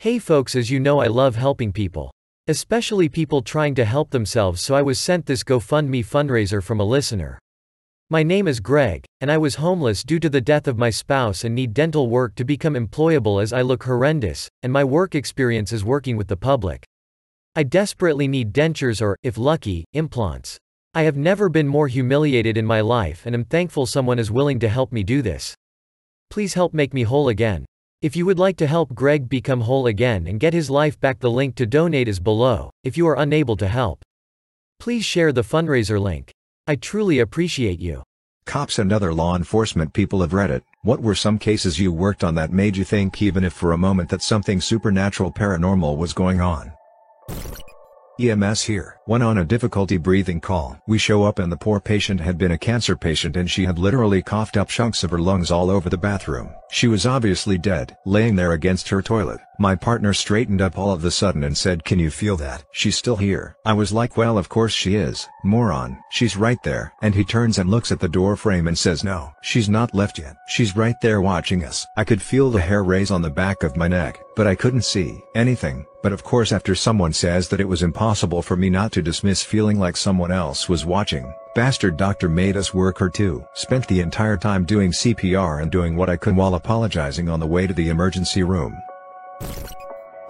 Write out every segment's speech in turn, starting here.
Hey folks, as you know, I love helping people. Especially people trying to help themselves, so I was sent this GoFundMe fundraiser from a listener. My name is Greg, and I was homeless due to the death of my spouse and need dental work to become employable as I look horrendous, and my work experience is working with the public. I desperately need dentures or, if lucky, implants. I have never been more humiliated in my life and am thankful someone is willing to help me do this. Please help make me whole again. If you would like to help Greg become whole again and get his life back, the link to donate is below, if you are unable to help. Please share the fundraiser link. I truly appreciate you. Cops and other law enforcement people have read it. What were some cases you worked on that made you think even if for a moment that something supernatural paranormal was going on? EMS here. When on a difficulty breathing call, we show up and the poor patient had been a cancer patient and she had literally coughed up chunks of her lungs all over the bathroom. She was obviously dead, laying there against her toilet. My partner straightened up all of the sudden and said can you feel that? She's still here. I was like well of course she is, moron. She's right there. And he turns and looks at the door frame and says no, she's not left yet. She's right there watching us. I could feel the hair raise on the back of my neck, but I couldn't see anything. But of course after someone says that it was impossible for me not to dismiss feeling like someone else was watching, bastard doctor made us work her too. Spent the entire time doing CPR and doing what I could while apologizing on the way to the emergency room.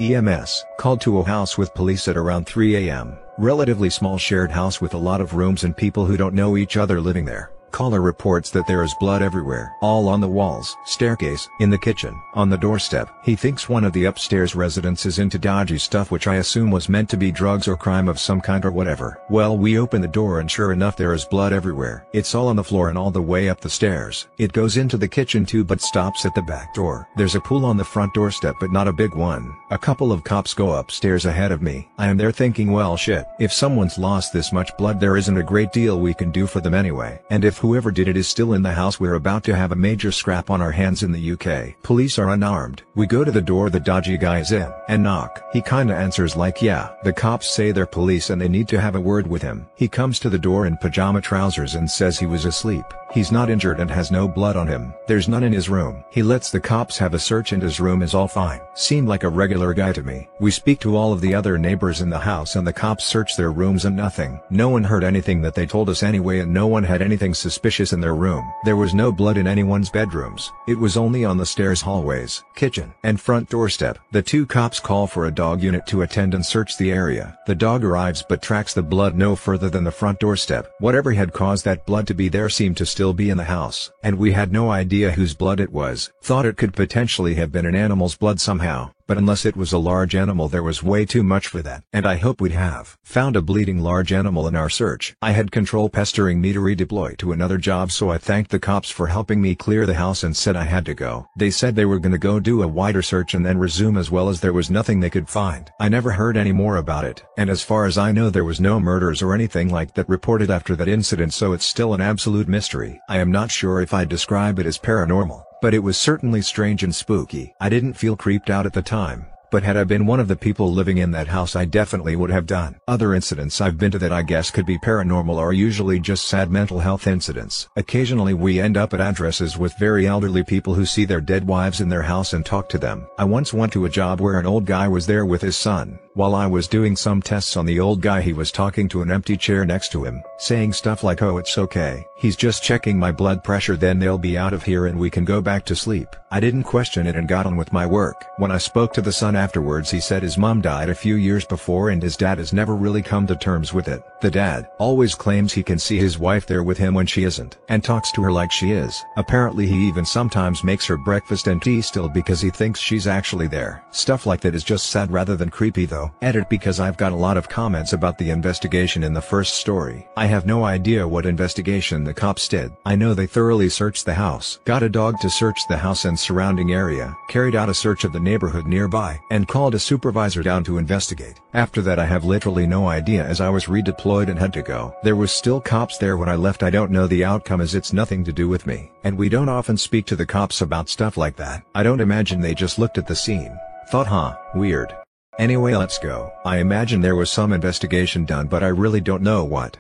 EMS, called to a house with police at around 3 a.m., relatively small shared house with a lot of rooms and people who don't know each other living there. Caller reports that there is blood everywhere, all on the walls, staircase, in the kitchen, on the doorstep. He thinks one of the upstairs residents is into dodgy stuff which I assume was meant to be drugs or crime of some kind or whatever. Well we open the door and sure enough there is blood everywhere. It's all on the floor and all the way up the stairs. It goes into the kitchen too but stops at the back door. There's a pool on the front doorstep but not a big one. A couple of cops go upstairs ahead of me. I am there thinking well shit, if someone's lost this much blood there isn't a great deal we can do for them anyway. And if whoever did it is still in the house we're about to have a major scrap on our hands in the UK. Police are unarmed. We go to the door the dodgy guy is in, and knock. He kinda answers like yeah. The cops say they're police and they need to have a word with him. He comes to the door in pajama trousers and says he was asleep. He's not injured and has no blood on him. There's none in his room. He lets the cops have a search and his room is all fine. Seemed like a regular guy to me. We speak to all of the other neighbors in the house and the cops search their rooms and nothing. No one heard anything that they told us anyway and no one had anything suspicious in their room. There was no blood in anyone's bedrooms. It was only on the stairs hallways, kitchen, and front doorstep. The two cops call for a dog unit to attend and search the area. The dog arrives but tracks the blood no further than the front doorstep. Whatever had caused that blood to be there seemed to still be in the house, and we had no idea whose blood it was. Thought it could potentially have been an animal's blood somehow but unless it was a large animal there was way too much for that. And I hope we'd have found a bleeding large animal in our search. I had control pestering me to redeploy to another job so I thanked the cops for helping me clear the house and said I had to go. They said they were gonna go do a wider search and then resume as well as there was nothing they could find. I never heard any more about it. And as far as I know there was no murders or anything like that reported after that incident so it's still an absolute mystery. I am not sure if I'd describe it as paranormal but it was certainly strange and spooky. I didn't feel creeped out at the time, but had I been one of the people living in that house I definitely would have done. Other incidents I've been to that I guess could be paranormal are usually just sad mental health incidents. Occasionally we end up at addresses with very elderly people who see their dead wives in their house and talk to them. I once went to a job where an old guy was there with his son. While I was doing some tests on the old guy he was talking to an empty chair next to him, saying stuff like oh it's okay, he's just checking my blood pressure then they'll be out of here and we can go back to sleep. I didn't question it and got on with my work. When I spoke to the son afterwards he said his mom died a few years before and his dad has never really come to terms with it. The dad always claims he can see his wife there with him when she isn't and talks to her like she is. Apparently he even sometimes makes her breakfast and tea still because he thinks she's actually there. Stuff like that is just sad rather than creepy though. Edit because I've got a lot of comments about the investigation in the first story. I have no idea what investigation the cops did. I know they thoroughly searched the house, got a dog to search the house and surrounding area, carried out a search of the neighborhood nearby, and called a supervisor down to investigate. After that I have literally no idea as I was redeployed and had to go. There was still cops there when I left I don't know the outcome as it's nothing to do with me, and we don't often speak to the cops about stuff like that. I don't imagine they just looked at the scene, thought huh, weird. Anyway let's go. I imagine there was some investigation done but I really don't know what.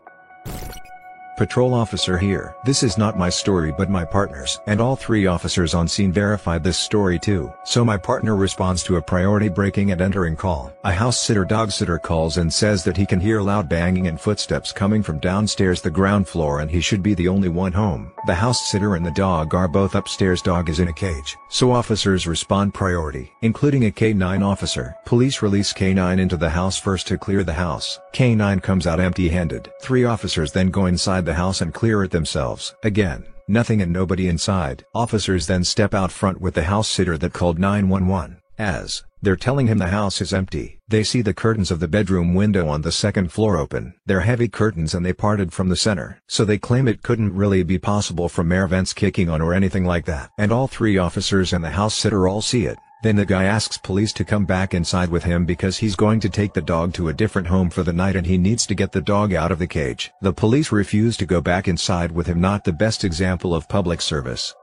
Patrol officer here. This is not my story but my partner's. And all three officers on scene verified this story too. So my partner responds to a priority breaking and entering call. A house sitter dog sitter calls and says that he can hear loud banging and footsteps coming from downstairs the ground floor and he should be the only one home. The house sitter and the dog are both upstairs dog is in a cage. So officers respond priority, including a K9 officer. Police release K9 into the house first to clear the house. K9 comes out empty-handed. Three officers then go inside the house and clear it themselves. Again, nothing and nobody inside. Officers then step out front with the house sitter that called 911. As they're telling him the house is empty, they see the curtains of the bedroom window on the second floor open. They're heavy curtains and they parted from the center. So they claim it couldn't really be possible from air vents kicking on or anything like that. And all three officers and the house sitter all see it. Then the guy asks police to come back inside with him because he's going to take the dog to a different home for the night and he needs to get the dog out of the cage. The police refuse to go back inside with him not the best example of public service.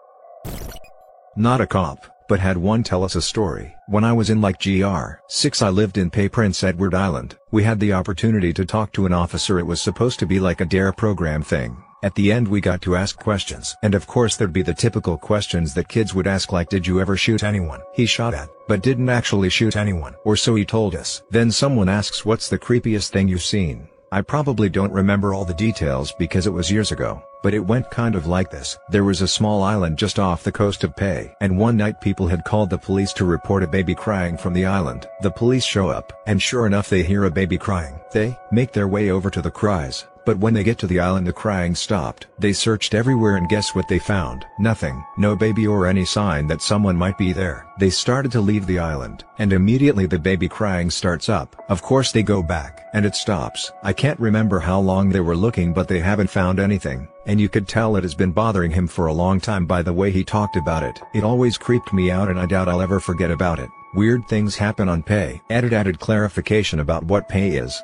Not a cop but had one tell us a story. When I was in like GR 6 I lived in Pay Prince Edward Island. We had the opportunity to talk to an officer it was supposed to be like a DARE program thing. At the end we got to ask questions. And of course there'd be the typical questions that kids would ask like did you ever shoot anyone? He shot at, but didn't actually shoot anyone. Or so he told us. Then someone asks what's the creepiest thing you've seen? I probably don't remember all the details because it was years ago, but it went kind of like this. There was a small island just off the coast of PEI, and one night people had called the police to report a baby crying from the island. The police show up, and sure enough they hear a baby crying. They make their way over to the cries, but when they get to the island the crying stopped. They searched everywhere and guess what they found? Nothing. No baby or any sign that someone might be there. They started to leave the island, and immediately the baby crying starts up. Of course they go back, and it stops. I can't remember how long they were looking but they haven't found anything, and you could tell it has been bothering him for a long time by the way he talked about it. It always creeped me out and I doubt I'll ever forget about it. Weird things happen on pay. Added added clarification about what pay is.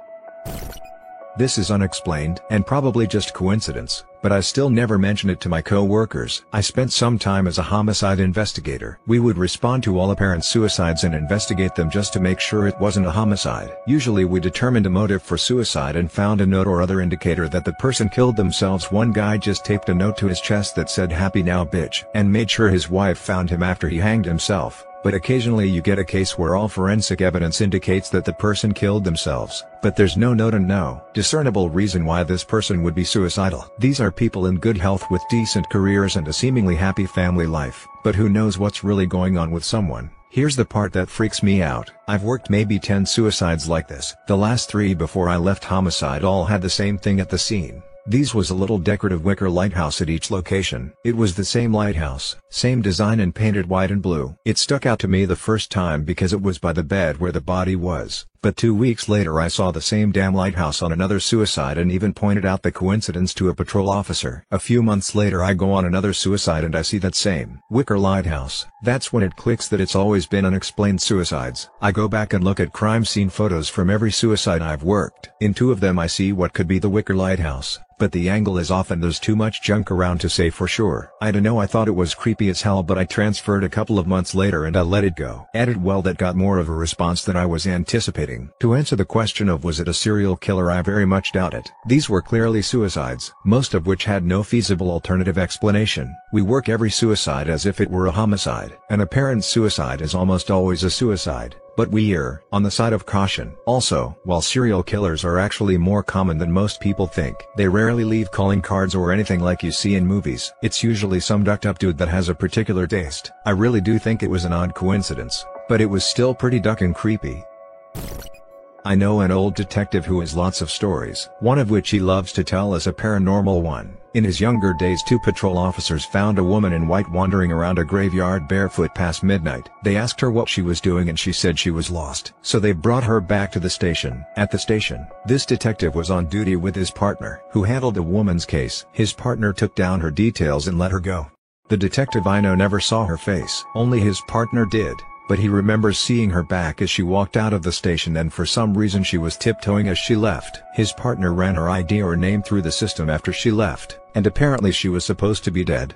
This is unexplained and probably just coincidence, but I still never mention it to my co-workers. I spent some time as a homicide investigator. We would respond to all apparent suicides and investigate them just to make sure it wasn't a homicide. Usually we determined a motive for suicide and found a note or other indicator that the person killed themselves. One guy just taped a note to his chest that said happy now bitch and made sure his wife found him after he hanged himself but occasionally you get a case where all forensic evidence indicates that the person killed themselves, but there's no note and no discernible reason why this person would be suicidal. These are people in good health with decent careers and a seemingly happy family life, but who knows what's really going on with someone. Here's the part that freaks me out. I've worked maybe 10 suicides like this. The last three before I left homicide all had the same thing at the scene. These was a little decorative wicker lighthouse at each location. It was the same lighthouse, same design and painted white and blue. It stuck out to me the first time because it was by the bed where the body was. But two weeks later I saw the same damn lighthouse on another suicide and even pointed out the coincidence to a patrol officer. A few months later I go on another suicide and I see that same wicker lighthouse. That's when it clicks that it's always been unexplained suicides. I go back and look at crime scene photos from every suicide I've worked. In two of them I see what could be the wicker lighthouse but the angle is off and there's too much junk around to say for sure. I don't know I thought it was creepy as hell but I transferred a couple of months later and I let it go. Added well that got more of a response than I was anticipating. To answer the question of was it a serial killer I very much doubt it. These were clearly suicides, most of which had no feasible alternative explanation. We work every suicide as if it were a homicide. An apparent suicide is almost always a suicide. But we err on the side of caution. Also, while serial killers are actually more common than most people think, they rarely leave calling cards or anything like you see in movies. It's usually some ducked up dude that has a particular taste. I really do think it was an odd coincidence, but it was still pretty duck and creepy. I know an old detective who has lots of stories, one of which he loves to tell is a paranormal one. In his younger days two patrol officers found a woman in white wandering around a graveyard barefoot past midnight. They asked her what she was doing and she said she was lost. So they brought her back to the station. At the station, this detective was on duty with his partner, who handled the woman's case. His partner took down her details and let her go. The detective I know never saw her face. Only his partner did but he remembers seeing her back as she walked out of the station and for some reason she was tiptoeing as she left. His partner ran her ID or name through the system after she left, and apparently she was supposed to be dead.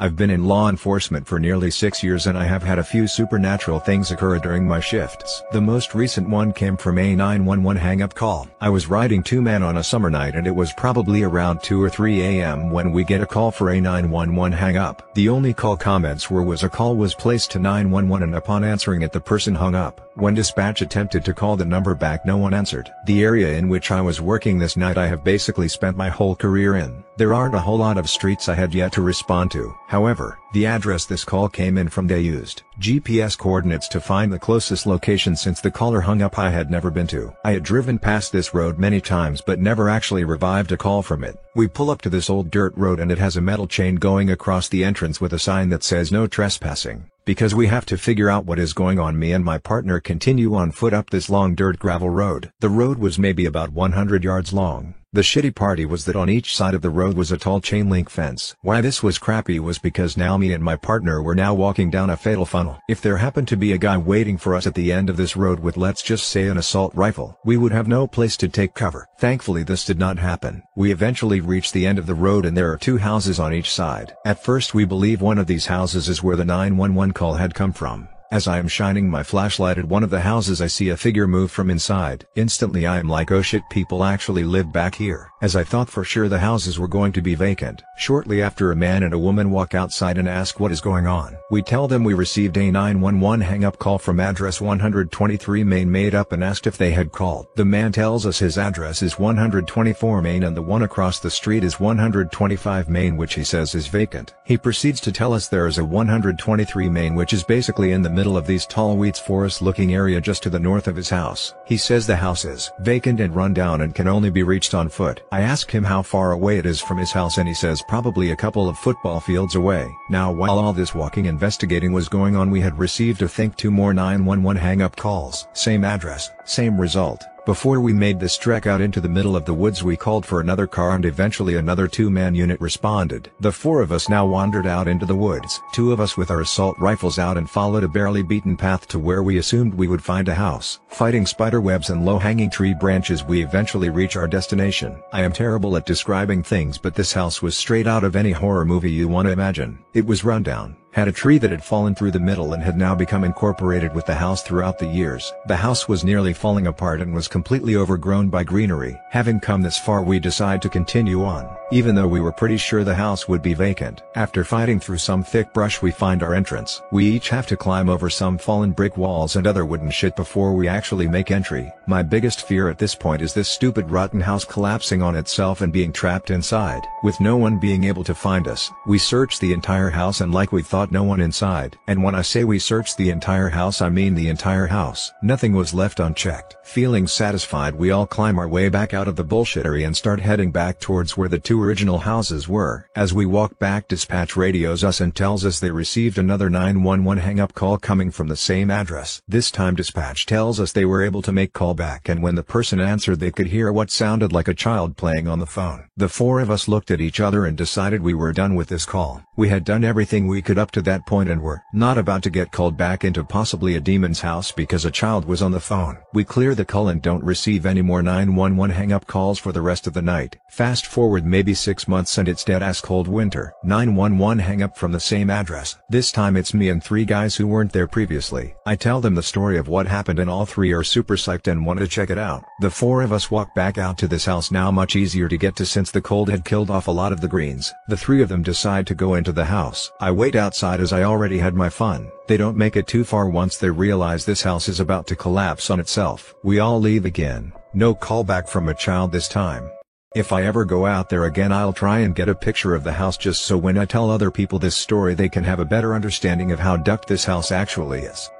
I've been in law enforcement for nearly six years and I have had a few supernatural things occur during my shifts. The most recent one came from a 911 hang-up call. I was riding two-man on a summer night and it was probably around 2 or 3 a.m. when we get a call for a 911 hang-up. The only call comments were was a call was placed to 911 and upon answering it the person hung up. When dispatch attempted to call the number back no one answered. The area in which I was working this night I have basically spent my whole career in. There aren't a whole lot of streets I had yet to respond to. However, the address this call came in from they used GPS coordinates to find the closest location since the caller hung up I had never been to. I had driven past this road many times but never actually revived a call from it. We pull up to this old dirt road and it has a metal chain going across the entrance with a sign that says no trespassing. Because we have to figure out what is going on me and my partner continue on foot up this long dirt gravel road. The road was maybe about 100 yards long. The shitty party was that on each side of the road was a tall chain link fence. Why this was crappy was because now me and my partner were now walking down a fatal funnel. If there happened to be a guy waiting for us at the end of this road with let's just say an assault rifle, we would have no place to take cover. Thankfully this did not happen. We eventually reached the end of the road and there are two houses on each side. At first we believe one of these houses is where the 911 call had come from. As I am shining my flashlight at one of the houses I see a figure move from inside. Instantly I am like oh shit people actually live back here. As I thought for sure the houses were going to be vacant. Shortly after a man and a woman walk outside and ask what is going on. We tell them we received a 911 hang-up call from address 123 Main made up and asked if they had called. The man tells us his address is 124 Main and the one across the street is 125 Main which he says is vacant. He proceeds to tell us there is a 123 Main which is basically in the middle of these tall weeds forest looking area just to the north of his house. He says the house is vacant and run down and can only be reached on foot. I ask him how far away it is from his house and he says probably a couple of football fields away. Now while all this walking investigating was going on we had received I think two more 911 hang-up calls. Same address, same result. Before we made this trek out into the middle of the woods we called for another car and eventually another two-man unit responded. The four of us now wandered out into the woods. Two of us with our assault rifles out and followed a barely beaten path to where we assumed we would find a house. Fighting spider webs and low-hanging tree branches we eventually reach our destination. I am terrible at describing things but this house was straight out of any horror movie you want to imagine. It was rundown had a tree that had fallen through the middle and had now become incorporated with the house throughout the years. The house was nearly falling apart and was completely overgrown by greenery. Having come this far we decide to continue on, even though we were pretty sure the house would be vacant. After fighting through some thick brush we find our entrance. We each have to climb over some fallen brick walls and other wooden shit before we actually make entry. My biggest fear at this point is this stupid rotten house collapsing on itself and being trapped inside. With no one being able to find us, we search the entire house and like we thought no one inside. And when I say we searched the entire house I mean the entire house. Nothing was left unchecked. Feeling satisfied we all climb our way back out of the bullshittery and start heading back towards where the two original houses were. As we walk back dispatch radios us and tells us they received another 911 hang-up call coming from the same address. This time dispatch tells us they were able to make call back and when the person answered they could hear what sounded like a child playing on the phone. The four of us looked at each other and decided we were done with this call. We had done everything we could up to that point and were not about to get called back into possibly a demon's house because a child was on the phone. We clear the call and don't receive any more 911 hang-up calls for the rest of the night. Fast forward maybe 6 months and it's dead ass cold winter. 911 hang-up from the same address. This time it's me and three guys who weren't there previously. I tell them the story of what happened and all three are super psyched and want to check it out. The four of us walk back out to this house now much easier to get to since the cold had killed off a lot of the greens. The three of them decide to go into the house. I wait outside as I already had my fun. They don't make it too far once they realize this house is about to collapse on itself. We all leave again. No callback from a child this time. If I ever go out there again I'll try and get a picture of the house just so when I tell other people this story they can have a better understanding of how ducked this house actually is.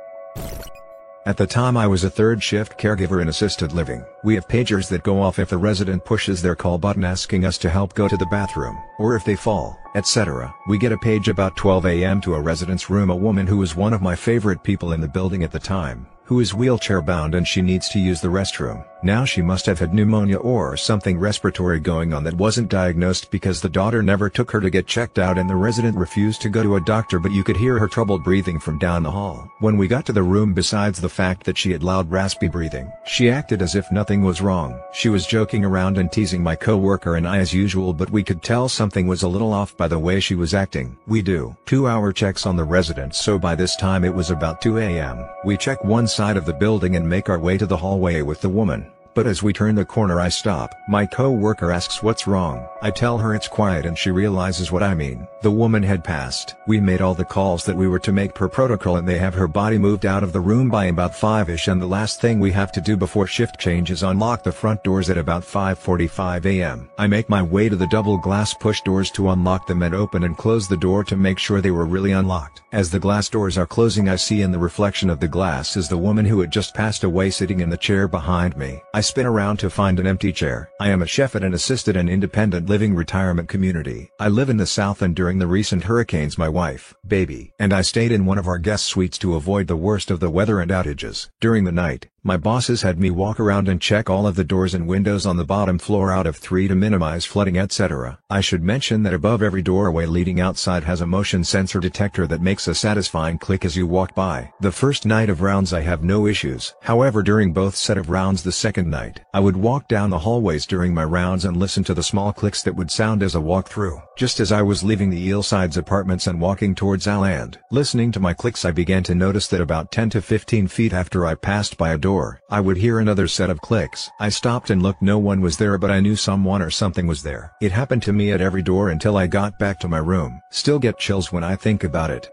At the time I was a third shift caregiver in assisted living. We have pagers that go off if a resident pushes their call button asking us to help go to the bathroom, or if they fall, etc. We get a page about 12 am to a resident's room a woman who was one of my favorite people in the building at the time, who is wheelchair bound and she needs to use the restroom. Now she must have had pneumonia or something respiratory going on that wasn't diagnosed because the daughter never took her to get checked out and the resident refused to go to a doctor but you could hear her troubled breathing from down the hall. When we got to the room besides the fact that she had loud raspy breathing, she acted as if nothing was wrong. She was joking around and teasing my co-worker and I as usual but we could tell something was a little off by the way she was acting. We do two hour checks on the residence so by this time it was about 2 am. We check one side of the building and make our way to the hallway with the woman. But as we turn the corner I stop. My co-worker asks what's wrong. I tell her it's quiet and she realizes what I mean. The woman had passed. We made all the calls that we were to make per protocol and they have her body moved out of the room by about 5ish and the last thing we have to do before shift change is unlock the front doors at about 5.45 am. I make my way to the double glass push doors to unlock them and open and close the door to make sure they were really unlocked. As the glass doors are closing I see in the reflection of the glass is the woman who had just passed away sitting in the chair behind me. I spin around to find an empty chair. I am a chef at an assisted and independent living retirement community. I live in the south and during the recent hurricanes my wife, baby, and I stayed in one of our guest suites to avoid the worst of the weather and outages. During the night, my bosses had me walk around and check all of the doors and windows on the bottom floor out of 3 to minimize flooding etc. I should mention that above every doorway leading outside has a motion sensor detector that makes a satisfying click as you walk by. The first night of rounds I have no issues. However during both set of rounds the second night, I would walk down the hallways during my rounds and listen to the small clicks that would sound as I walked through. Just as I was leaving the Eelsides apartments and walking towards Aland, listening to my clicks I began to notice that about 10 to 15 feet after I passed by a door door, I would hear another set of clicks. I stopped and looked no one was there but I knew someone or something was there. It happened to me at every door until I got back to my room. Still get chills when I think about it.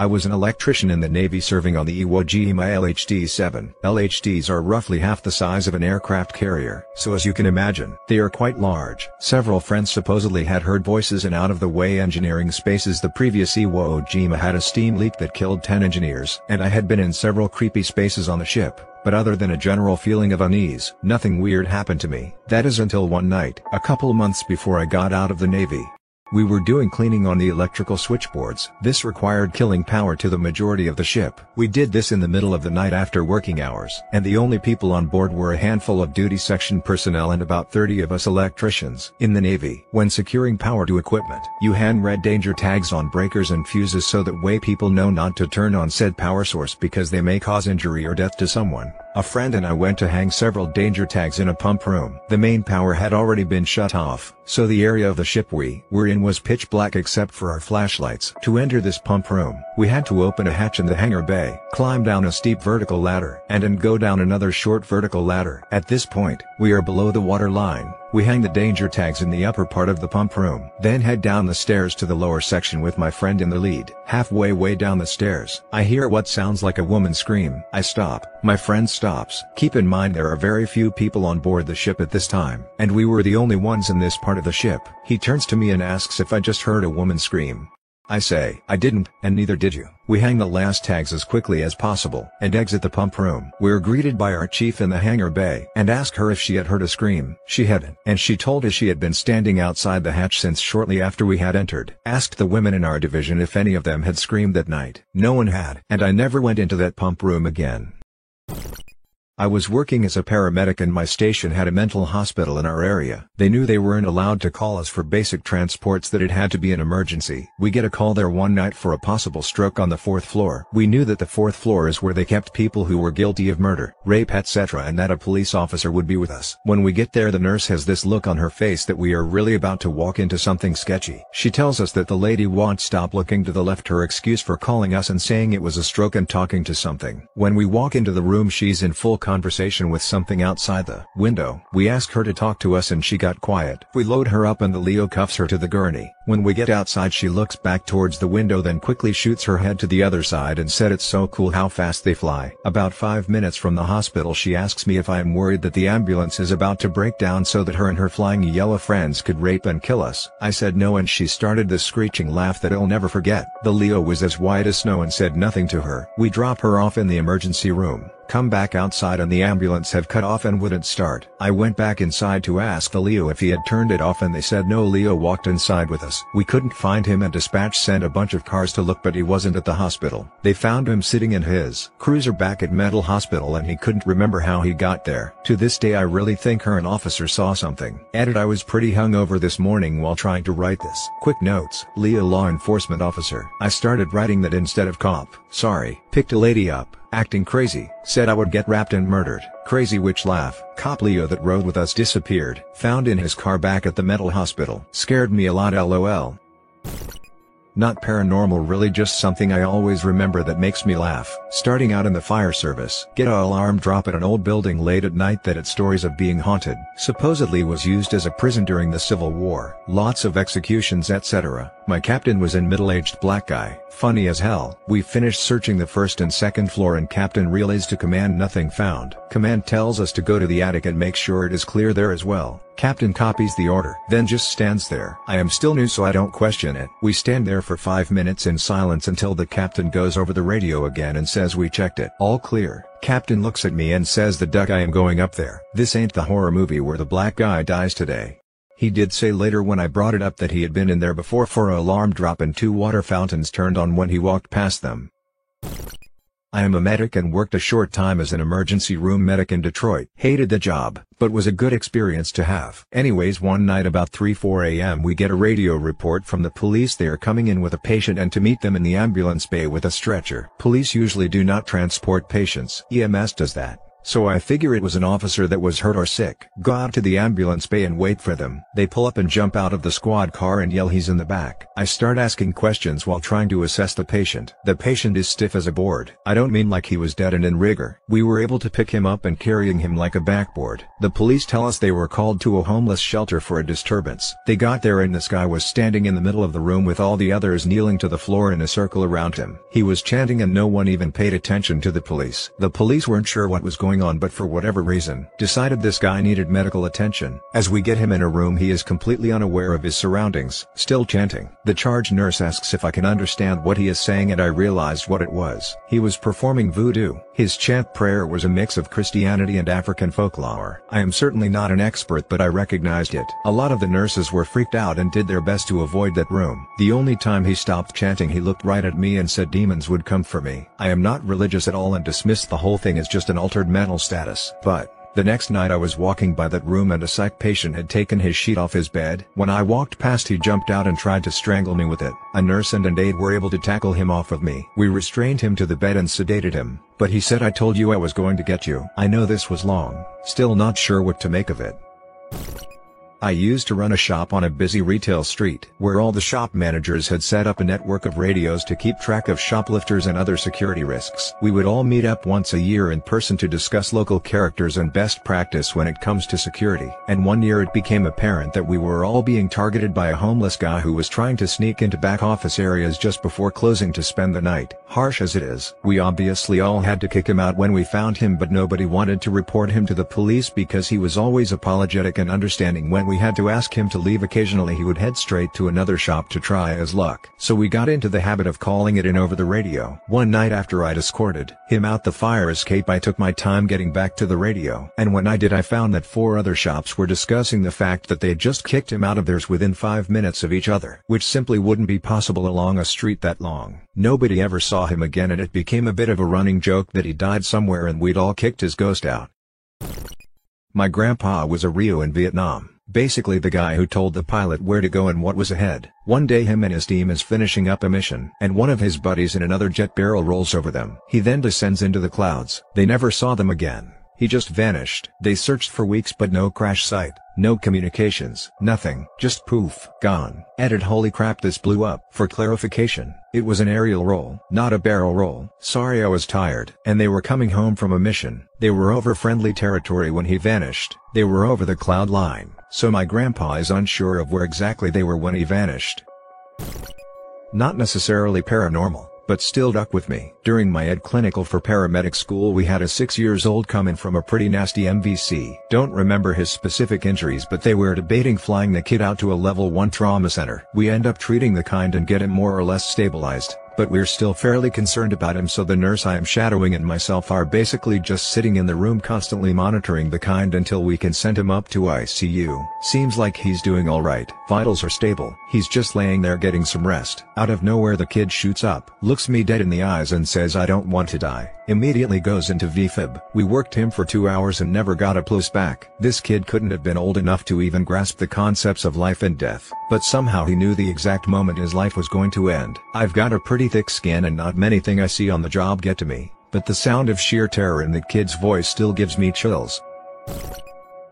I was an electrician in the Navy serving on the Iwo Jima LHD-7. LHDs are roughly half the size of an aircraft carrier, so as you can imagine, they are quite large. Several friends supposedly had heard voices in out-of-the-way engineering spaces the previous Iwo Jima had a steam leak that killed 10 engineers. And I had been in several creepy spaces on the ship, but other than a general feeling of unease, nothing weird happened to me. That is until one night, a couple months before I got out of the Navy. We were doing cleaning on the electrical switchboards. This required killing power to the majority of the ship. We did this in the middle of the night after working hours. And the only people on board were a handful of duty section personnel and about 30 of us electricians. In the Navy, when securing power to equipment, you hand red danger tags on breakers and fuses so that way people know not to turn on said power source because they may cause injury or death to someone. A friend and I went to hang several danger tags in a pump room. The main power had already been shut off, so the area of the ship we were in was pitch black except for our flashlights. To enter this pump room, we had to open a hatch in the hangar bay, climb down a steep vertical ladder, and then go down another short vertical ladder. At this point, we are below the water line, we hang the danger tags in the upper part of the pump room. Then head down the stairs to the lower section with my friend in the lead. Halfway way down the stairs, I hear what sounds like a woman scream. I stop. My friend stops. Keep in mind there are very few people on board the ship at this time, and we were the only ones in this part of the ship. He turns to me and asks if I just heard a woman scream. I say, I didn't, and neither did you. We hang the last tags as quickly as possible and exit the pump room. We're greeted by our chief in the hangar bay and ask her if she had heard a scream. She hadn't, and she told us she had been standing outside the hatch since shortly after we had entered. Asked the women in our division if any of them had screamed that night. No one had, and I never went into that pump room again. I was working as a paramedic and my station had a mental hospital in our area. They knew they weren't allowed to call us for basic transports that it had to be an emergency. We get a call there one night for a possible stroke on the fourth floor. We knew that the fourth floor is where they kept people who were guilty of murder, rape etc. and that a police officer would be with us. When we get there the nurse has this look on her face that we are really about to walk into something sketchy. She tells us that the lady won't stop looking to the left her excuse for calling us and saying it was a stroke and talking to something. When we walk into the room she's in full conversation with something outside the window. We ask her to talk to us and she got quiet. We load her up and the LEO cuffs her to the gurney. When we get outside she looks back towards the window then quickly shoots her head to the other side and said it's so cool how fast they fly. About 5 minutes from the hospital she asks me if I am worried that the ambulance is about to break down so that her and her flying yellow friends could rape and kill us. I said no and she started this screeching laugh that I'll never forget. The LEO was as white as snow and said nothing to her. We drop her off in the emergency room come back outside and the ambulance had cut off and wouldn't start. I went back inside to ask the LEO if he had turned it off and they said no LEO walked inside with us. We couldn't find him and dispatch sent a bunch of cars to look but he wasn't at the hospital. They found him sitting in his cruiser back at mental hospital and he couldn't remember how he got there. To this day I really think her an officer saw something. Added I was pretty hungover this morning while trying to write this. Quick notes, LEO law enforcement officer. I started writing that instead of cop, sorry, picked a lady up acting crazy, said I would get wrapped and murdered. Crazy witch laugh. Cop LEO that rode with us disappeared, found in his car back at the mental hospital. Scared me a lot lol. Not paranormal really just something I always remember that makes me laugh. Starting out in the fire service, get a alarm drop at an old building late at night that had stories of being haunted. Supposedly was used as a prison during the Civil War. Lots of executions etc. My captain was a middle-aged black guy, funny as hell. We finished searching the first and second floor and captain relays to command nothing found. Command tells us to go to the attic and make sure it is clear there as well. Captain copies the order, then just stands there. I am still new so I don't question it. We stand there for 5 minutes in silence until the captain goes over the radio again and says we checked it. All clear. Captain looks at me and says the duck I am going up there. This ain't the horror movie where the black guy dies today. He did say later when I brought it up that he had been in there before for a alarm drop and two water fountains turned on when he walked past them. I am a medic and worked a short time as an emergency room medic in Detroit. Hated the job, but was a good experience to have. Anyways one night about 3-4 am we get a radio report from the police they are coming in with a patient and to meet them in the ambulance bay with a stretcher. Police usually do not transport patients. EMS does that. So I figure it was an officer that was hurt or sick. Go out to the ambulance bay and wait for them. They pull up and jump out of the squad car and yell he's in the back. I start asking questions while trying to assess the patient. The patient is stiff as a board. I don't mean like he was dead and in rigor. We were able to pick him up and carrying him like a backboard. The police tell us they were called to a homeless shelter for a disturbance. They got there and this guy was standing in the middle of the room with all the others kneeling to the floor in a circle around him. He was chanting and no one even paid attention to the police. The police weren't sure what was going on but for whatever reason, decided this guy needed medical attention. As we get him in a room he is completely unaware of his surroundings, still chanting. The charge nurse asks if I can understand what he is saying and I realized what it was. He was performing voodoo. His chant prayer was a mix of Christianity and African folklore. I am certainly not an expert but I recognized it. A lot of the nurses were freaked out and did their best to avoid that room. The only time he stopped chanting he looked right at me and said demons would come for me. I am not religious at all and dismissed the whole thing as just an altered mental status. But, the next night I was walking by that room and a psych patient had taken his sheet off his bed. When I walked past he jumped out and tried to strangle me with it. A nurse and an aide were able to tackle him off of me. We restrained him to the bed and sedated him, but he said I told you I was going to get you. I know this was long, still not sure what to make of it. I used to run a shop on a busy retail street where all the shop managers had set up a network of radios to keep track of shoplifters and other security risks. We would all meet up once a year in person to discuss local characters and best practice when it comes to security. And one year it became apparent that we were all being targeted by a homeless guy who was trying to sneak into back office areas just before closing to spend the night. Harsh as it is, we obviously all had to kick him out when we found him but nobody wanted to report him to the police because he was always apologetic and understanding when we had to ask him to leave occasionally he would head straight to another shop to try his luck. So we got into the habit of calling it in over the radio. One night after I'd escorted him out the fire escape I took my time getting back to the radio. And when I did I found that four other shops were discussing the fact that they'd just kicked him out of theirs within five minutes of each other. Which simply wouldn't be possible along a street that long. Nobody ever saw him again and it became a bit of a running joke that he died somewhere and we'd all kicked his ghost out. My grandpa was a RIO in Vietnam. Basically the guy who told the pilot where to go and what was ahead. One day him and his team is finishing up a mission and one of his buddies in another jet barrel rolls over them. He then descends into the clouds. They never saw them again. He just vanished. They searched for weeks but no crash site, no communications, nothing, just poof, gone. Edit holy crap this blew up. For clarification, it was an aerial roll, not a barrel roll. Sorry I was tired. And they were coming home from a mission. They were over friendly territory when he vanished. They were over the cloud line, so my grandpa is unsure of where exactly they were when he vanished. Not necessarily paranormal but still duck with me. During my ed clinical for paramedic school we had a 6 years old come in from a pretty nasty MVC. Don't remember his specific injuries but they were debating flying the kid out to a level 1 trauma center. We end up treating the kind and get him more or less stabilized but we're still fairly concerned about him so the nurse I am shadowing and myself are basically just sitting in the room constantly monitoring the kind until we can send him up to ICU. Seems like he's doing alright. Vitals are stable. He's just laying there getting some rest. Out of nowhere the kid shoots up, looks me dead in the eyes and says I don't want to die. Immediately goes into VFib. We worked him for two hours and never got a pulse back. This kid couldn't have been old enough to even grasp the concepts of life and death. But somehow he knew the exact moment his life was going to end. I've got a pretty thick skin and not many thing I see on the job get to me. but the sound of sheer terror in the kid's voice still gives me chills.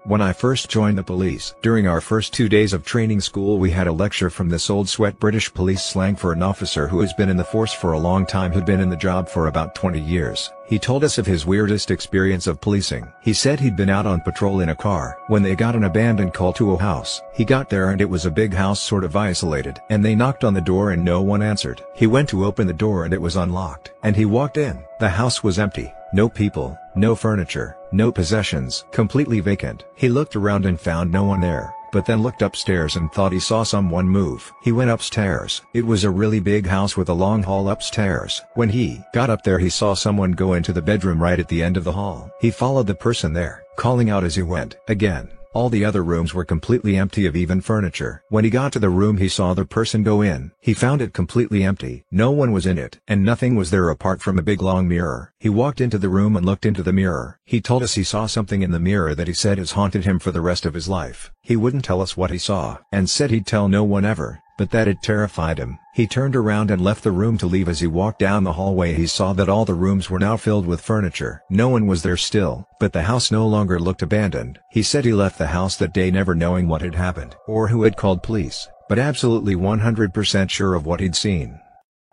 When I first joined the police, during our first two days of training school we had a lecture from this old sweat British police slang for an officer who has been in the force for a long time who'd been in the job for about 20 years. He told us of his weirdest experience of policing. He said he'd been out on patrol in a car when they got an abandoned call to a house. He got there and it was a big house sort of isolated and they knocked on the door and no one answered. He went to open the door and it was unlocked and he walked in. The house was empty. No people, no furniture, no possessions, completely vacant. He looked around and found no one there, but then looked upstairs and thought he saw someone move. He went upstairs. It was a really big house with a long hall upstairs. When he got up there he saw someone go into the bedroom right at the end of the hall. He followed the person there, calling out as he went. Again, all the other rooms were completely empty of even furniture. When he got to the room he saw the person go in. He found it completely empty. No one was in it, and nothing was there apart from a big long mirror. He walked into the room and looked into the mirror. He told us he saw something in the mirror that he said has haunted him for the rest of his life. He wouldn't tell us what he saw, and said he'd tell no one ever but that it terrified him. He turned around and left the room to leave as he walked down the hallway he saw that all the rooms were now filled with furniture. No one was there still, but the house no longer looked abandoned. He said he left the house that day never knowing what had happened, or who had called police, but absolutely 100% sure of what he'd seen.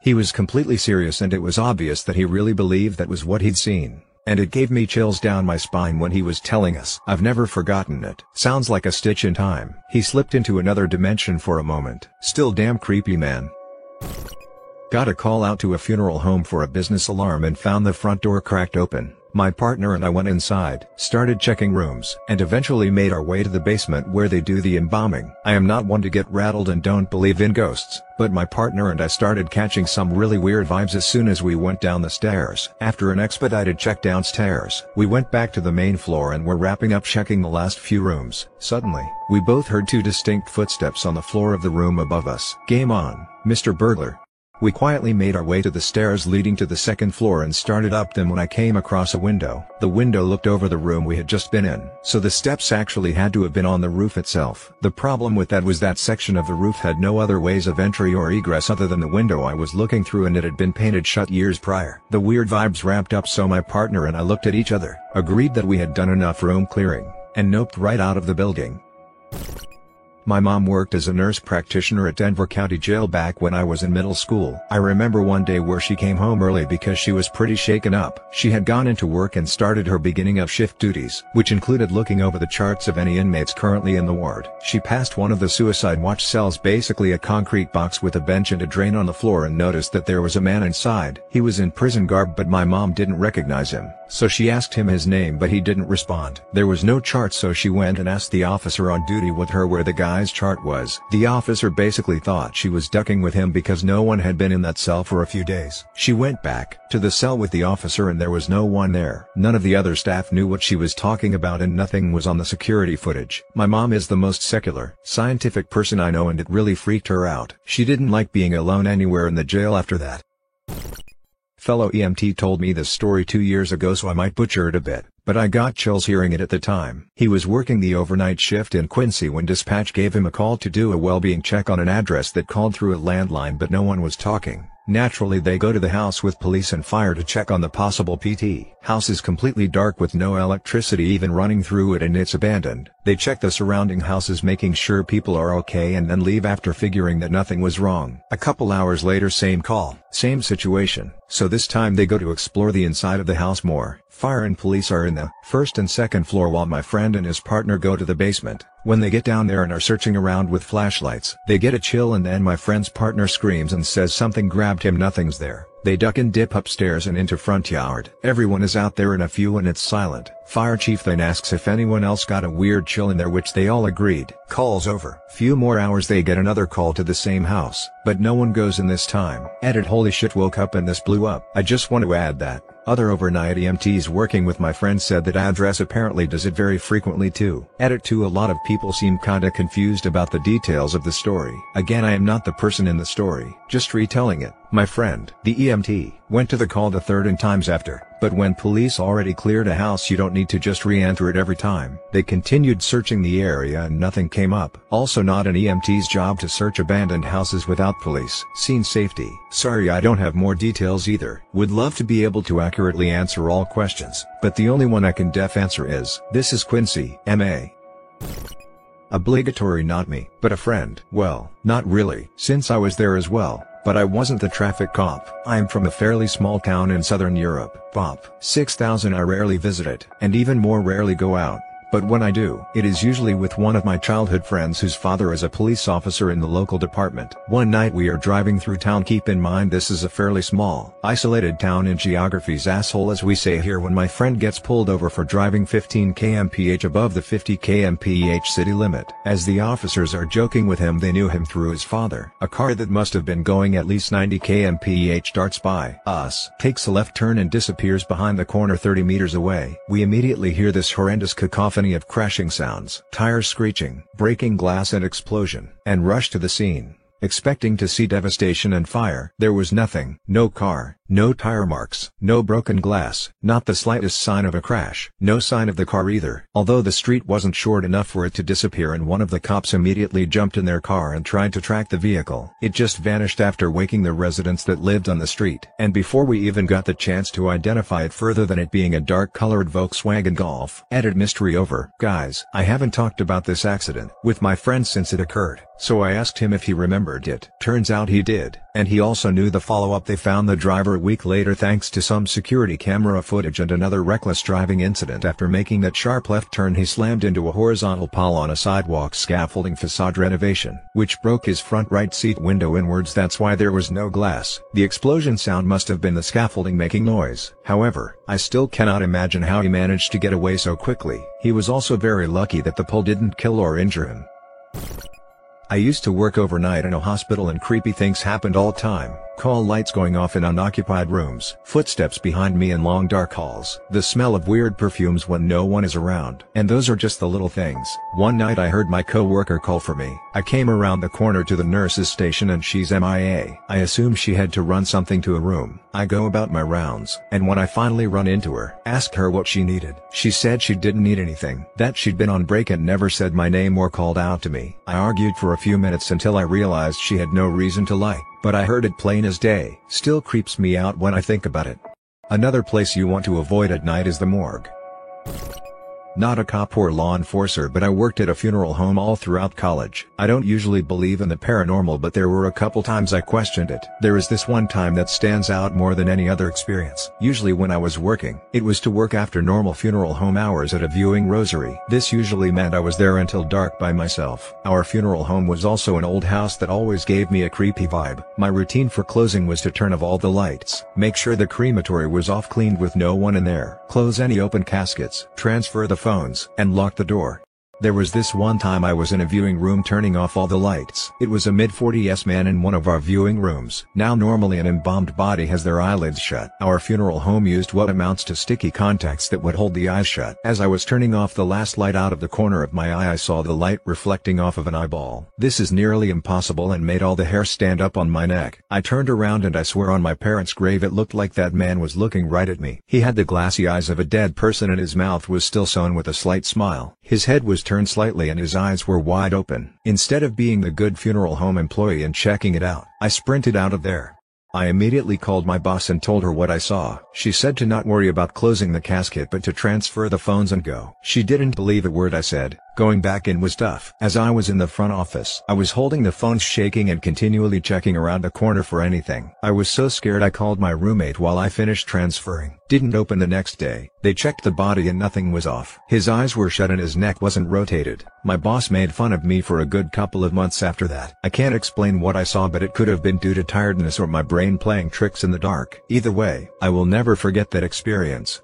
He was completely serious and it was obvious that he really believed that was what he'd seen. And it gave me chills down my spine when he was telling us. I've never forgotten it. Sounds like a stitch in time. He slipped into another dimension for a moment. Still damn creepy man. Got a call out to a funeral home for a business alarm and found the front door cracked open. My partner and I went inside, started checking rooms, and eventually made our way to the basement where they do the embalming. I am not one to get rattled and don't believe in ghosts, but my partner and I started catching some really weird vibes as soon as we went down the stairs. After an expedited check downstairs, we went back to the main floor and were wrapping up checking the last few rooms. Suddenly, we both heard two distinct footsteps on the floor of the room above us. Game on, Mr. Burglar, we quietly made our way to the stairs leading to the second floor and started up them when I came across a window. The window looked over the room we had just been in, so the steps actually had to have been on the roof itself. The problem with that was that section of the roof had no other ways of entry or egress other than the window I was looking through and it had been painted shut years prior. The weird vibes ramped up so my partner and I looked at each other, agreed that we had done enough room clearing, and noped right out of the building. My mom worked as a nurse practitioner at Denver County Jail back when I was in middle school. I remember one day where she came home early because she was pretty shaken up. She had gone into work and started her beginning of shift duties, which included looking over the charts of any inmates currently in the ward. She passed one of the suicide watch cells basically a concrete box with a bench and a drain on the floor and noticed that there was a man inside. He was in prison garb but my mom didn't recognize him, so she asked him his name but he didn't respond. There was no chart so she went and asked the officer on duty with her where the guy's chart was. The officer basically thought she was ducking with him because no one had been in that cell for a few days. She went back to the cell with the officer and there was no one there. None of the other staff knew what she was talking about and nothing was on the security footage. My mom is the most secular, scientific person I know and it really freaked her out. She didn't like being alone anywhere in the jail after that. Fellow EMT told me this story two years ago so I might butcher it a bit but I got chills hearing it at the time. He was working the overnight shift in Quincy when dispatch gave him a call to do a well-being check on an address that called through a landline but no one was talking. Naturally they go to the house with police and fire to check on the possible PT. House is completely dark with no electricity even running through it and it's abandoned. They check the surrounding houses making sure people are okay and then leave after figuring that nothing was wrong. A couple hours later same call, same situation. So this time they go to explore the inside of the house more. Fire and police are in the first and second floor while my friend and his partner go to the basement. When they get down there and are searching around with flashlights, they get a chill and then my friend's partner screams and says something grabbed him nothing's there. They duck and dip upstairs and into front yard. Everyone is out there in a few and it's silent. Fire chief then asks if anyone else got a weird chill in there which they all agreed. Calls over. Few more hours they get another call to the same house, but no one goes in this time. Edit holy shit woke up and this blew up. I just want to add that. Other overnight EMTs working with my friend said that address apparently does it very frequently too. Edit 2 A lot of people seem kinda confused about the details of the story. Again I am not the person in the story, just retelling it. My friend, the EMT, went to the call the third and times after, But when police already cleared a house you don't need to just re-enter it every time. They continued searching the area and nothing came up. Also not an EMT's job to search abandoned houses without police. Scene safety. Sorry I don't have more details either. Would love to be able to accurately answer all questions, but the only one I can def answer is, this is Quincy, M.A. Obligatory not me, but a friend. Well, not really, since I was there as well, but I wasn't the traffic cop. I'm from a fairly small town in southern Europe, Pop. 6000 I rarely visit it, and even more rarely go out. But when I do, it is usually with one of my childhood friends whose father is a police officer in the local department. One night we are driving through town keep in mind this is a fairly small, isolated town in geography's asshole as we say here when my friend gets pulled over for driving 15 kmph above the 50 kmph city limit. As the officers are joking with him they knew him through his father. A car that must have been going at least 90 kmph darts by us, takes a left turn and disappears behind the corner 30 meters away. We immediately hear this horrendous cacophony of crashing sounds, tires screeching, breaking glass and explosion, and rushed to the scene, expecting to see devastation and fire. There was nothing, no car, no tire marks, no broken glass, not the slightest sign of a crash, no sign of the car either. Although the street wasn't short enough for it to disappear and one of the cops immediately jumped in their car and tried to track the vehicle. It just vanished after waking the residents that lived on the street. And before we even got the chance to identify it further than it being a dark-colored Volkswagen Golf. Added mystery over. Guys, I haven't talked about this accident with my friend since it occurred, so I asked him if he remembered it. Turns out he did, and he also knew the follow-up they found the driver a week later thanks to some security camera footage and another reckless driving incident after making that sharp left turn he slammed into a horizontal pole on a sidewalk scaffolding facade renovation, which broke his front right seat window inwards that's why there was no glass. The explosion sound must have been the scaffolding making noise. However, I still cannot imagine how he managed to get away so quickly. He was also very lucky that the pole didn't kill or injure him. I used to work overnight in a hospital and creepy things happened all time. Call lights going off in unoccupied rooms, footsteps behind me in long dark halls, the smell of weird perfumes when no one is around. And those are just the little things. One night I heard my co-worker call for me. I came around the corner to the nurse's station and she's MIA. I assume she had to run something to a room. I go about my rounds, and when I finally run into her, ask her what she needed. She said she didn't need anything, that she'd been on break and never said my name or called out to me. I argued for a few minutes until I realized she had no reason to lie but I heard it plain as day. Still creeps me out when I think about it. Another place you want to avoid at night is the morgue. Not a cop or law enforcer but I worked at a funeral home all throughout college. I don't usually believe in the paranormal but there were a couple times I questioned it. There is this one time that stands out more than any other experience. Usually when I was working, it was to work after normal funeral home hours at a viewing rosary. This usually meant I was there until dark by myself. Our funeral home was also an old house that always gave me a creepy vibe. My routine for closing was to turn off all the lights, make sure the crematory was off cleaned with no one in there, close any open caskets, transfer the phones, and lock the door. There was this one time I was in a viewing room turning off all the lights. It was a mid-40s man in one of our viewing rooms. Now normally an embalmed body has their eyelids shut. Our funeral home used what amounts to sticky contacts that would hold the eyes shut. As I was turning off the last light out of the corner of my eye I saw the light reflecting off of an eyeball. This is nearly impossible and made all the hair stand up on my neck. I turned around and I swear on my parents' grave it looked like that man was looking right at me. He had the glassy eyes of a dead person and his mouth was still sewn with a slight smile. His head was turned slightly and his eyes were wide open. Instead of being the good funeral home employee and checking it out, I sprinted out of there. I immediately called my boss and told her what I saw. She said to not worry about closing the casket but to transfer the phones and go. She didn't believe a word I said, Going back in was tough. As I was in the front office, I was holding the phones shaking and continually checking around the corner for anything. I was so scared I called my roommate while I finished transferring. Didn't open the next day. They checked the body and nothing was off. His eyes were shut and his neck wasn't rotated. My boss made fun of me for a good couple of months after that. I can't explain what I saw but it could have been due to tiredness or my brain playing tricks in the dark. Either way, I will never forget that experience.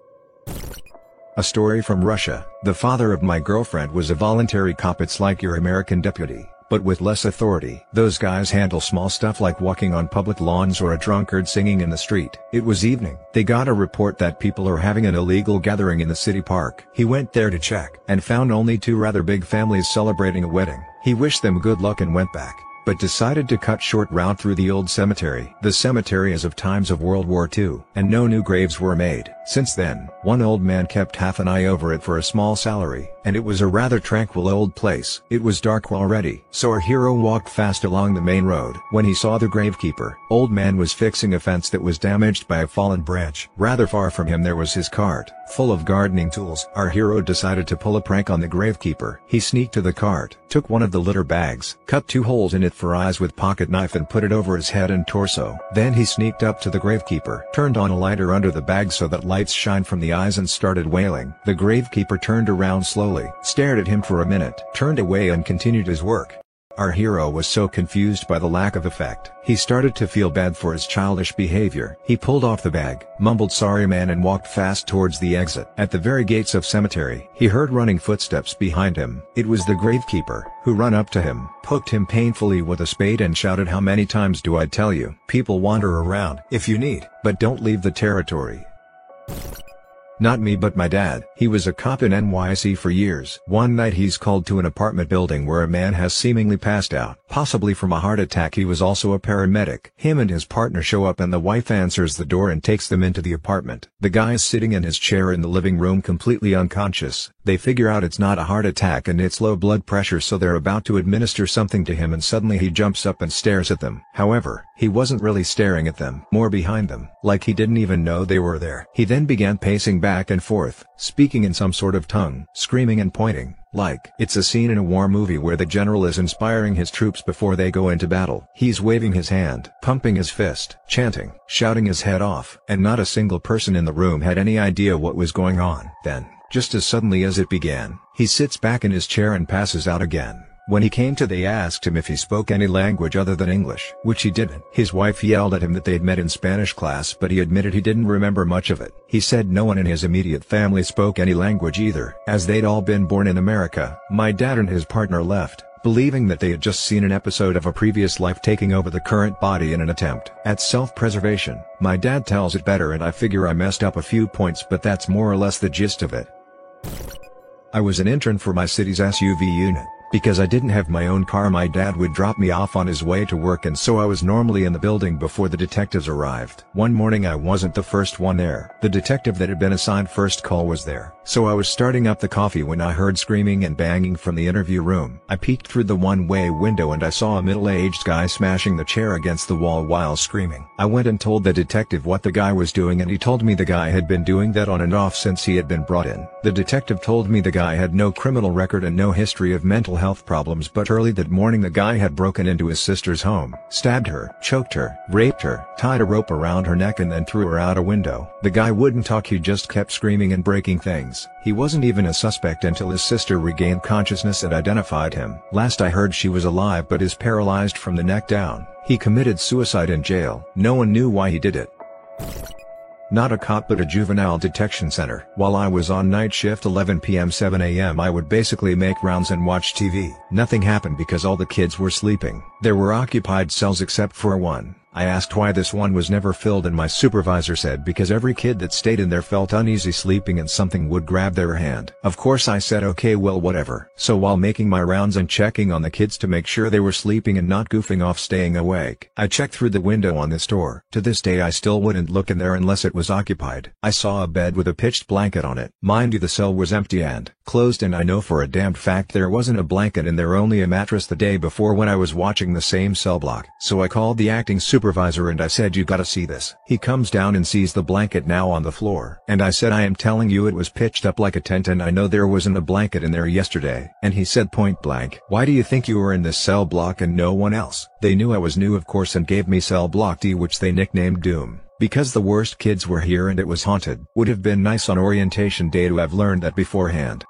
A story from Russia. The father of my girlfriend was a voluntary cop it's like your American deputy, but with less authority. Those guys handle small stuff like walking on public lawns or a drunkard singing in the street. It was evening. They got a report that people are having an illegal gathering in the city park. He went there to check, and found only two rather big families celebrating a wedding. He wished them good luck and went back. But decided to cut short route through the old cemetery. The cemetery is of times of World War II, and no new graves were made. Since then, one old man kept half an eye over it for a small salary, and it was a rather tranquil old place. It was dark already, so our hero walked fast along the main road. When he saw the gravekeeper, old man was fixing a fence that was damaged by a fallen branch. Rather far from him there was his cart, full of gardening tools. Our hero decided to pull a prank on the gravekeeper. He sneaked to the cart, took one of the litter bags, cut two holes in it for eyes with pocket knife and put it over his head and torso. Then he sneaked up to the gravekeeper, turned on a lighter under the bag so that lights shine from the eyes and started wailing. The gravekeeper turned around slowly, stared at him for a minute, turned away and continued his work. Our hero was so confused by the lack of effect, he started to feel bad for his childish behavior. He pulled off the bag, mumbled sorry man and walked fast towards the exit. At the very gates of cemetery, he heard running footsteps behind him. It was the gravekeeper, who ran up to him, poked him painfully with a spade and shouted how many times do I tell you, people wander around if you need, but don't leave the territory. Not me but my dad. He was a cop in NYC for years. One night he's called to an apartment building where a man has seemingly passed out, possibly from a heart attack he was also a paramedic. Him and his partner show up and the wife answers the door and takes them into the apartment. The guy is sitting in his chair in the living room completely unconscious. They figure out it's not a heart attack and it's low blood pressure so they're about to administer something to him and suddenly he jumps up and stares at them. However, he wasn't really staring at them, more behind them, like he didn't even know they were there. He then began pacing back and forth, speaking in some sort of tongue, screaming and pointing, like it's a scene in a war movie where the general is inspiring his troops before they go into battle. He's waving his hand, pumping his fist, chanting, shouting his head off, and not a single person in the room had any idea what was going on. Then, just as suddenly as it began, he sits back in his chair and passes out again. When he came to they asked him if he spoke any language other than English, which he didn't. His wife yelled at him that they'd met in Spanish class but he admitted he didn't remember much of it. He said no one in his immediate family spoke any language either, as they'd all been born in America. My dad and his partner left, believing that they had just seen an episode of a previous life taking over the current body in an attempt at self-preservation. My dad tells it better and I figure I messed up a few points but that's more or less the gist of it. I was an intern for my city's SVU unit. Because I didn't have my own car my dad would drop me off on his way to work and so I was normally in the building before the detectives arrived. One morning I wasn't the first one there. The detective that had been assigned first call was there. So I was starting up the coffee when I heard screaming and banging from the interview room. I peeked through the one-way window and I saw a middle-aged guy smashing the chair against the wall while screaming. I went and told the detective what the guy was doing and he told me the guy had been doing that on and off since he had been brought in. The detective told me the guy had no criminal record and no history of mental health problems but early that morning the guy had broken into his sister's home, stabbed her, choked her, raped her, tied a rope around her neck and then threw her out a window. The guy wouldn't talk he just kept screaming and breaking things. He wasn't even a suspect until his sister regained consciousness and identified him. Last I heard she was alive but is paralyzed from the neck down. He committed suicide in jail. No one knew why he did it. Not a cop but a juvenile detection center. While I was on night shift 11 p.m. 7 a.m. I would basically make rounds and watch TV. Nothing happened because all the kids were sleeping. There were occupied cells except for one. I asked why this one was never filled and my supervisor said because every kid that stayed in there felt uneasy sleeping and something would grab their hand. Of course I said okay well whatever. So while making my rounds and checking on the kids to make sure they were sleeping and not goofing off staying awake, I checked through the window on this door. To this day I still wouldn't look in there unless it was occupied. I saw a bed with a pitched blanket on it. Mind you the cell was empty and closed and I know for a damned fact there wasn't a blanket in there only a mattress the day before when I was watching the same cell block. So I called the acting supervisor supervisor and I said you gotta see this. He comes down and sees the blanket now on the floor. And I said I am telling you it was pitched up like a tent and I know there wasn't a blanket in there yesterday. And he said point blank, why do you think you were in this cell block and no one else? They knew I was new of course and gave me cell block D which they nicknamed Doom. Because the worst kids were here and it was haunted. Would have been nice on orientation day to have learned that beforehand.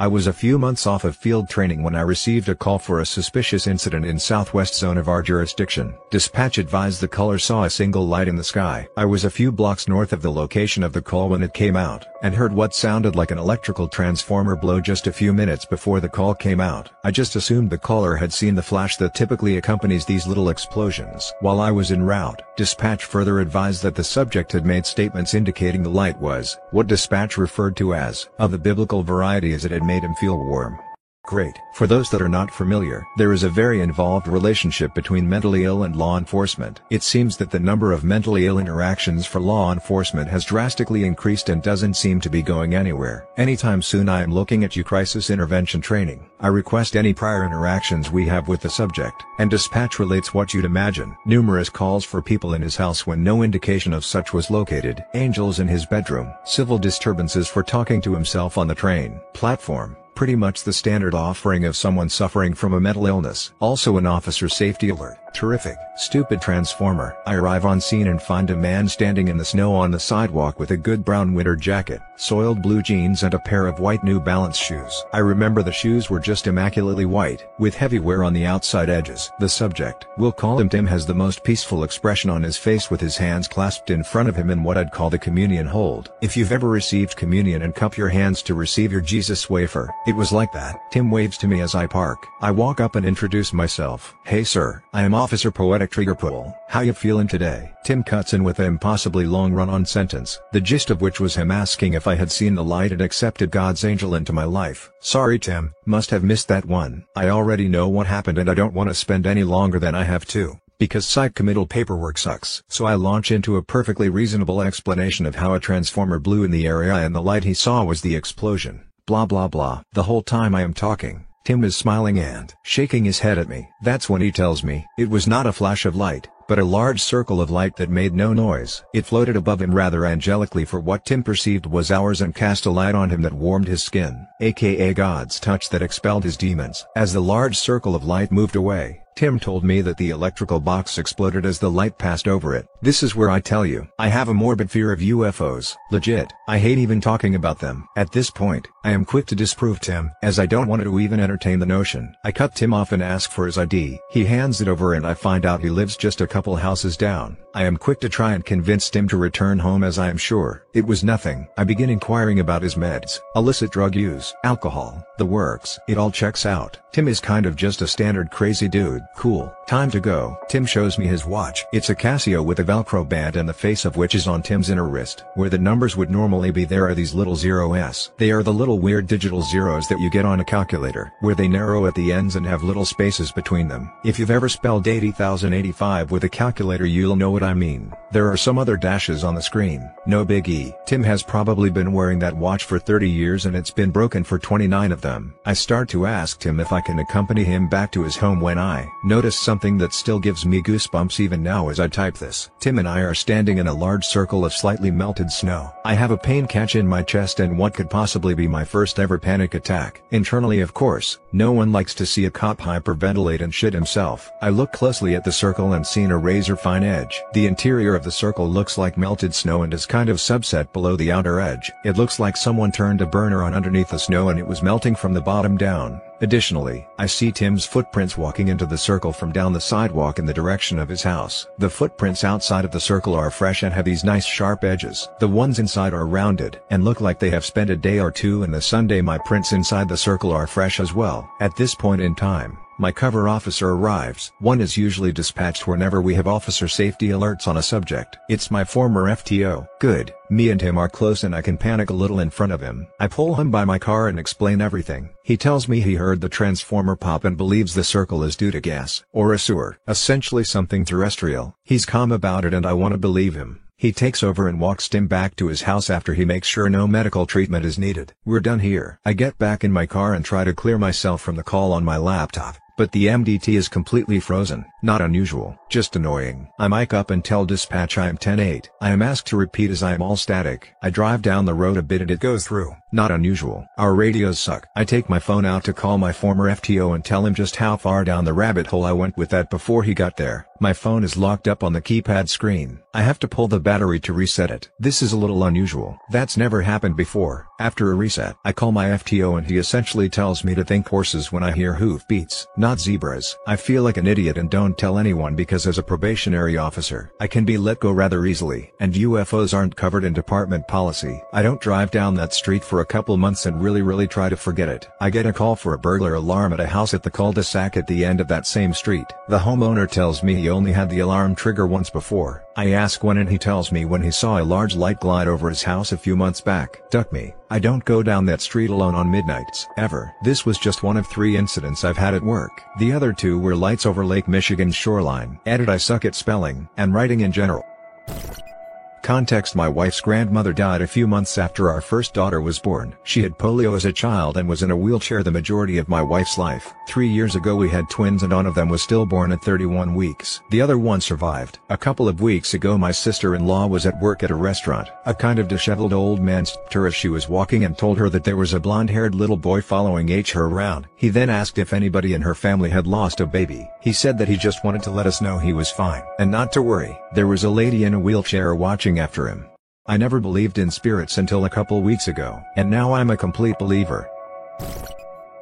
I was a few months off of field training when I received a call for a suspicious incident in southwest zone of our jurisdiction. Dispatch advised the caller saw a single light in the sky. I was a few blocks north of the location of the call when it came out, and heard what sounded like an electrical transformer blow just a few minutes before the call came out. I just assumed the caller had seen the flash that typically accompanies these little explosions. While I was en route, dispatch further advised that the subject had made statements indicating the light was, what dispatch referred to as, of the biblical variety as it had made him feel warm. Great. For those that are not familiar, there is a very involved relationship between mentally ill and law enforcement. It seems that the number of mentally ill interactions for law enforcement has drastically increased and doesn't seem to be going anywhere. Anytime soon I am looking at you crisis intervention training. I request any prior interactions we have with the subject, and dispatch relates what you'd imagine. Numerous calls for people in his house when no indication of such was located. Angels in his bedroom. Civil disturbances for talking to himself on the train platform pretty much the standard offering of someone suffering from a mental illness. Also an officer safety alert. Terrific. Stupid transformer. I arrive on scene and find a man standing in the snow on the sidewalk with a good brown winter jacket, soiled blue jeans and a pair of white New Balance shoes. I remember the shoes were just immaculately white, with heavy wear on the outside edges. The subject, we'll call him Tim has the most peaceful expression on his face with his hands clasped in front of him in what I'd call the communion hold. If you've ever received communion and cup your hands to receive your Jesus wafer, it was like that. Tim waves to me as I park. I walk up and introduce myself. Hey sir, I am Officer Poetic Triggerpool. How you feeling today? Tim cuts in with an impossibly long run-on sentence, the gist of which was him asking if I had seen the light and accepted God's angel into my life. Sorry Tim, must have missed that one. I already know what happened and I don't want to spend any longer than I have to because psych committal paperwork sucks. So I launch into a perfectly reasonable explanation of how a transformer blew in the area and the light he saw was the explosion. Blah blah blah. The whole time I am talking, Tim is smiling and shaking his head at me. That's when he tells me, it was not a flash of light, but a large circle of light that made no noise. It floated above him rather angelically for what Tim perceived was hours and cast a light on him that warmed his skin, aka God's touch that expelled his demons. As the large circle of light moved away, Tim told me that the electrical box exploded as the light passed over it. This is where I tell you, I have a morbid fear of UFOs. Legit. I hate even talking about them. At this point, I am quick to disprove Tim, as I don't want to even entertain the notion. I cut Tim off and ask for his ID. He hands it over and I find out he lives just a couple houses down. I am quick to try and convince Tim to return home as I am sure it was nothing. I begin inquiring about his meds, illicit drug use, alcohol, the works. It all checks out. Tim is kind of just a standard crazy dude. Cool. Time to go. Tim shows me his watch. It's a Casio with a velcro band and the face of which is on Tim's inner wrist. Where the numbers would normally be there are these little zero S. They are the little weird digital zeros that you get on a calculator, where they narrow at the ends and have little spaces between them. If you've ever spelled 80,085 with a calculator you'll know what I mean. There are some other dashes on the screen. No biggie. Tim has probably been wearing that watch for 30 years and it's been broken for 29 of them. I start to ask Tim if I can accompany him back to his home when I notice something that still gives me goosebumps even now as I type this. Tim and I are standing in a large circle of slightly melted snow. I have a pain catch in my chest and what could possibly be my first ever panic attack. Internally of course, no one likes to see a cop hyperventilate and shit himself. I look closely at the circle and seen a razor fine edge. The interior of the circle looks like melted snow and is kind of subset below the outer edge. It looks like someone turned a burner on underneath the snow and it was melting from the bottom down. Additionally, I see Tim's footprints walking into the circle from down the sidewalk in the direction of his house. The footprints outside of the circle are fresh and have these nice sharp edges. The ones inside are rounded and look like they have spent a day or two in the Sunday my prints inside the circle are fresh as well. At this point in time, my cover officer arrives. One is usually dispatched whenever we have officer safety alerts on a subject. It's my former FTO. Good. Me and him are close and I can panic a little in front of him. I pull him by my car and explain everything. He tells me he heard the transformer pop and believes the circle is due to gas, or a sewer, essentially something terrestrial. He's calm about it and I want to believe him. He takes over and walks Tim back to his house after he makes sure no medical treatment is needed. We're done here. I get back in my car and try to clear myself from the call on my laptop. But the MDT is completely frozen. Not unusual, just annoying. I mic up and tell dispatch I am 10-8. I am asked to repeat as I am all static. I drive down the road a bit and it goes through. Not unusual. Our radios suck. I take my phone out to call my former FTO and tell him just how far down the rabbit hole I went with that before he got there. My phone is locked up on the keypad screen. I have to pull the battery to reset it. This is a little unusual. That's never happened before. After a reset, I call my FTO and he essentially tells me to think horses when I hear hoof beats, not zebras. I feel like an idiot and don't tell anyone because as a probationary officer, I can be let go rather easily. And UFOs aren't covered in department policy. I don't drive down that street for a couple months and really really try to forget it. I get a call for a burglar alarm at a house at the cul-de-sac at the end of that same street. The homeowner tells me he only had the alarm trigger once before. I ask when and he tells me when he saw a large light glide over his house a few months back. Duck me. I don't go down that street alone on midnights, ever. This was just one of three incidents I've had at work. The other two were lights over Lake Michigan's shoreline. Added I suck at spelling, and writing in general. Context My wife's grandmother died a few months after our first daughter was born. She had polio as a child and was in a wheelchair the majority of my wife's life. Three years ago we had twins and one of them was stillborn at 31 weeks. The other one survived. A couple of weeks ago my sister-in-law was at work at a restaurant. A kind of disheveled old man stopped her as she was walking and told her that there was a blonde-haired little boy following H her around. He then asked if anybody in her family had lost a baby. He said that he just wanted to let us know he was fine. And not to worry, there was a lady in a wheelchair watching after him. I never believed in spirits until a couple weeks ago, and now I'm a complete believer.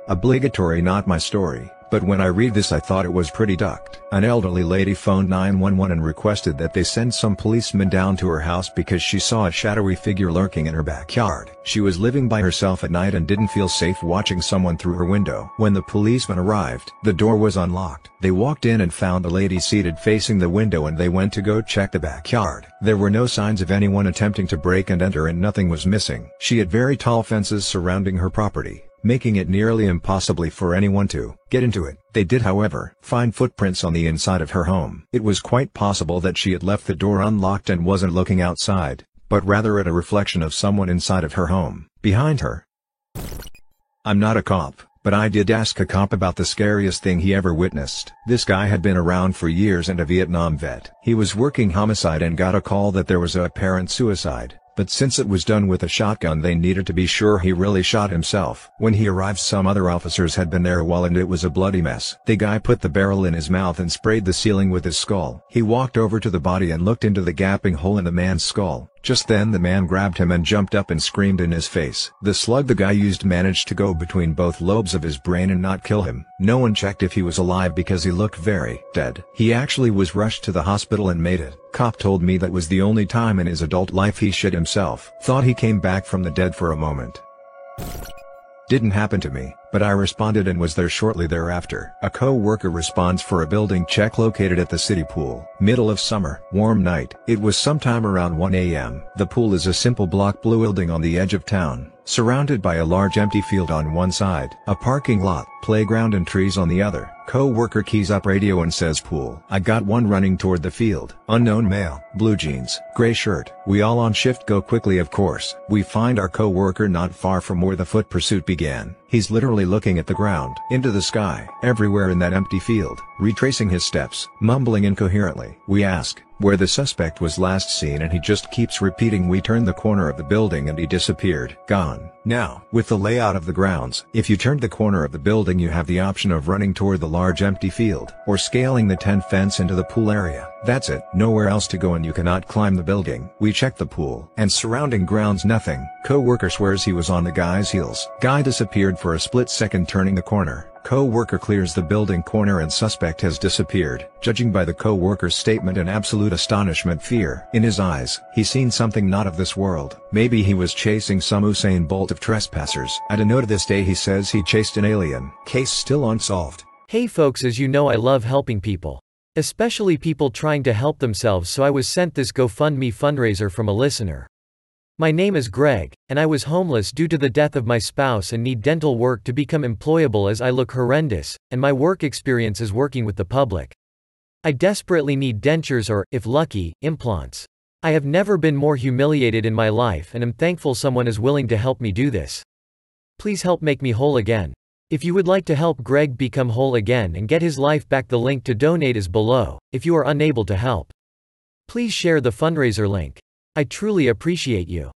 Obligatory not my story, but when I read this I thought it was pretty ducked. An elderly lady phoned 911 and requested that they send some policemen down to her house because she saw a shadowy figure lurking in her backyard. She was living by herself at night and didn't feel safe watching someone through her window. When the policemen arrived, the door was unlocked. They walked in and found the lady seated facing the window and they went to go check the backyard. There were no signs of anyone attempting to break and enter and nothing was missing. She had very tall fences surrounding her property making it nearly impossibly for anyone to get into it. They did however find footprints on the inside of her home. It was quite possible that she had left the door unlocked and wasn't looking outside, but rather at a reflection of someone inside of her home, behind her. I'm not a cop, but I did ask a cop about the scariest thing he ever witnessed. This guy had been around for years and a Vietnam vet. He was working homicide and got a call that there was a apparent suicide but since it was done with a shotgun they needed to be sure he really shot himself. When he arrived some other officers had been there a while and it was a bloody mess. The guy put the barrel in his mouth and sprayed the ceiling with his skull. He walked over to the body and looked into the gaping hole in the man's skull. Just then the man grabbed him and jumped up and screamed in his face. The slug the guy used managed to go between both lobes of his brain and not kill him. No one checked if he was alive because he looked very dead. He actually was rushed to the hospital and made it. Cop told me that was the only time in his adult life he shit himself. Thought he came back from the dead for a moment. Didn't happen to me, but I responded and was there shortly thereafter. A co-worker responds for a building check located at the city pool. Middle of summer, warm night. It was sometime around 1 a.m. The pool is a simple block blue building on the edge of town, surrounded by a large empty field on one side, a parking lot, playground and trees on the other. Co-worker keys up radio and says pool. I got one running toward the field. Unknown male, blue jeans, gray shirt. We all on shift go quickly of course. We find our co-worker not far from where the foot pursuit began. He's literally looking at the ground, into the sky, everywhere in that empty field, retracing his steps, mumbling incoherently. We ask, where the suspect was last seen and he just keeps repeating we turned the corner of the building and he disappeared. Gone. Now, with the layout of the grounds, if you turned the corner of the building you have the option of running toward the large empty field, or scaling the tent fence into the pool area. That's it. Nowhere else to go and you cannot climb the building. We checked the pool, and surrounding grounds nothing. Co-worker swears he was on the guy's heels. Guy disappeared for a split second turning the corner. Co-worker clears the building corner and suspect has disappeared. Judging by the co-worker's statement and absolute astonishment fear in his eyes, he's seen something not of this world. Maybe he was chasing some Usain Bolt of trespassers. At a note of this day he says he chased an alien. Case still unsolved. Hey folks as you know I love helping people. Especially people trying to help themselves so I was sent this GoFundMe fundraiser from a listener. My name is Greg, and I was homeless due to the death of my spouse and need dental work to become employable as I look horrendous, and my work experience is working with the public. I desperately need dentures or, if lucky, implants. I have never been more humiliated in my life and am thankful someone is willing to help me do this. Please help make me whole again. If you would like to help Greg become whole again and get his life back the link to donate is below, if you are unable to help. Please share the fundraiser link. I truly appreciate you.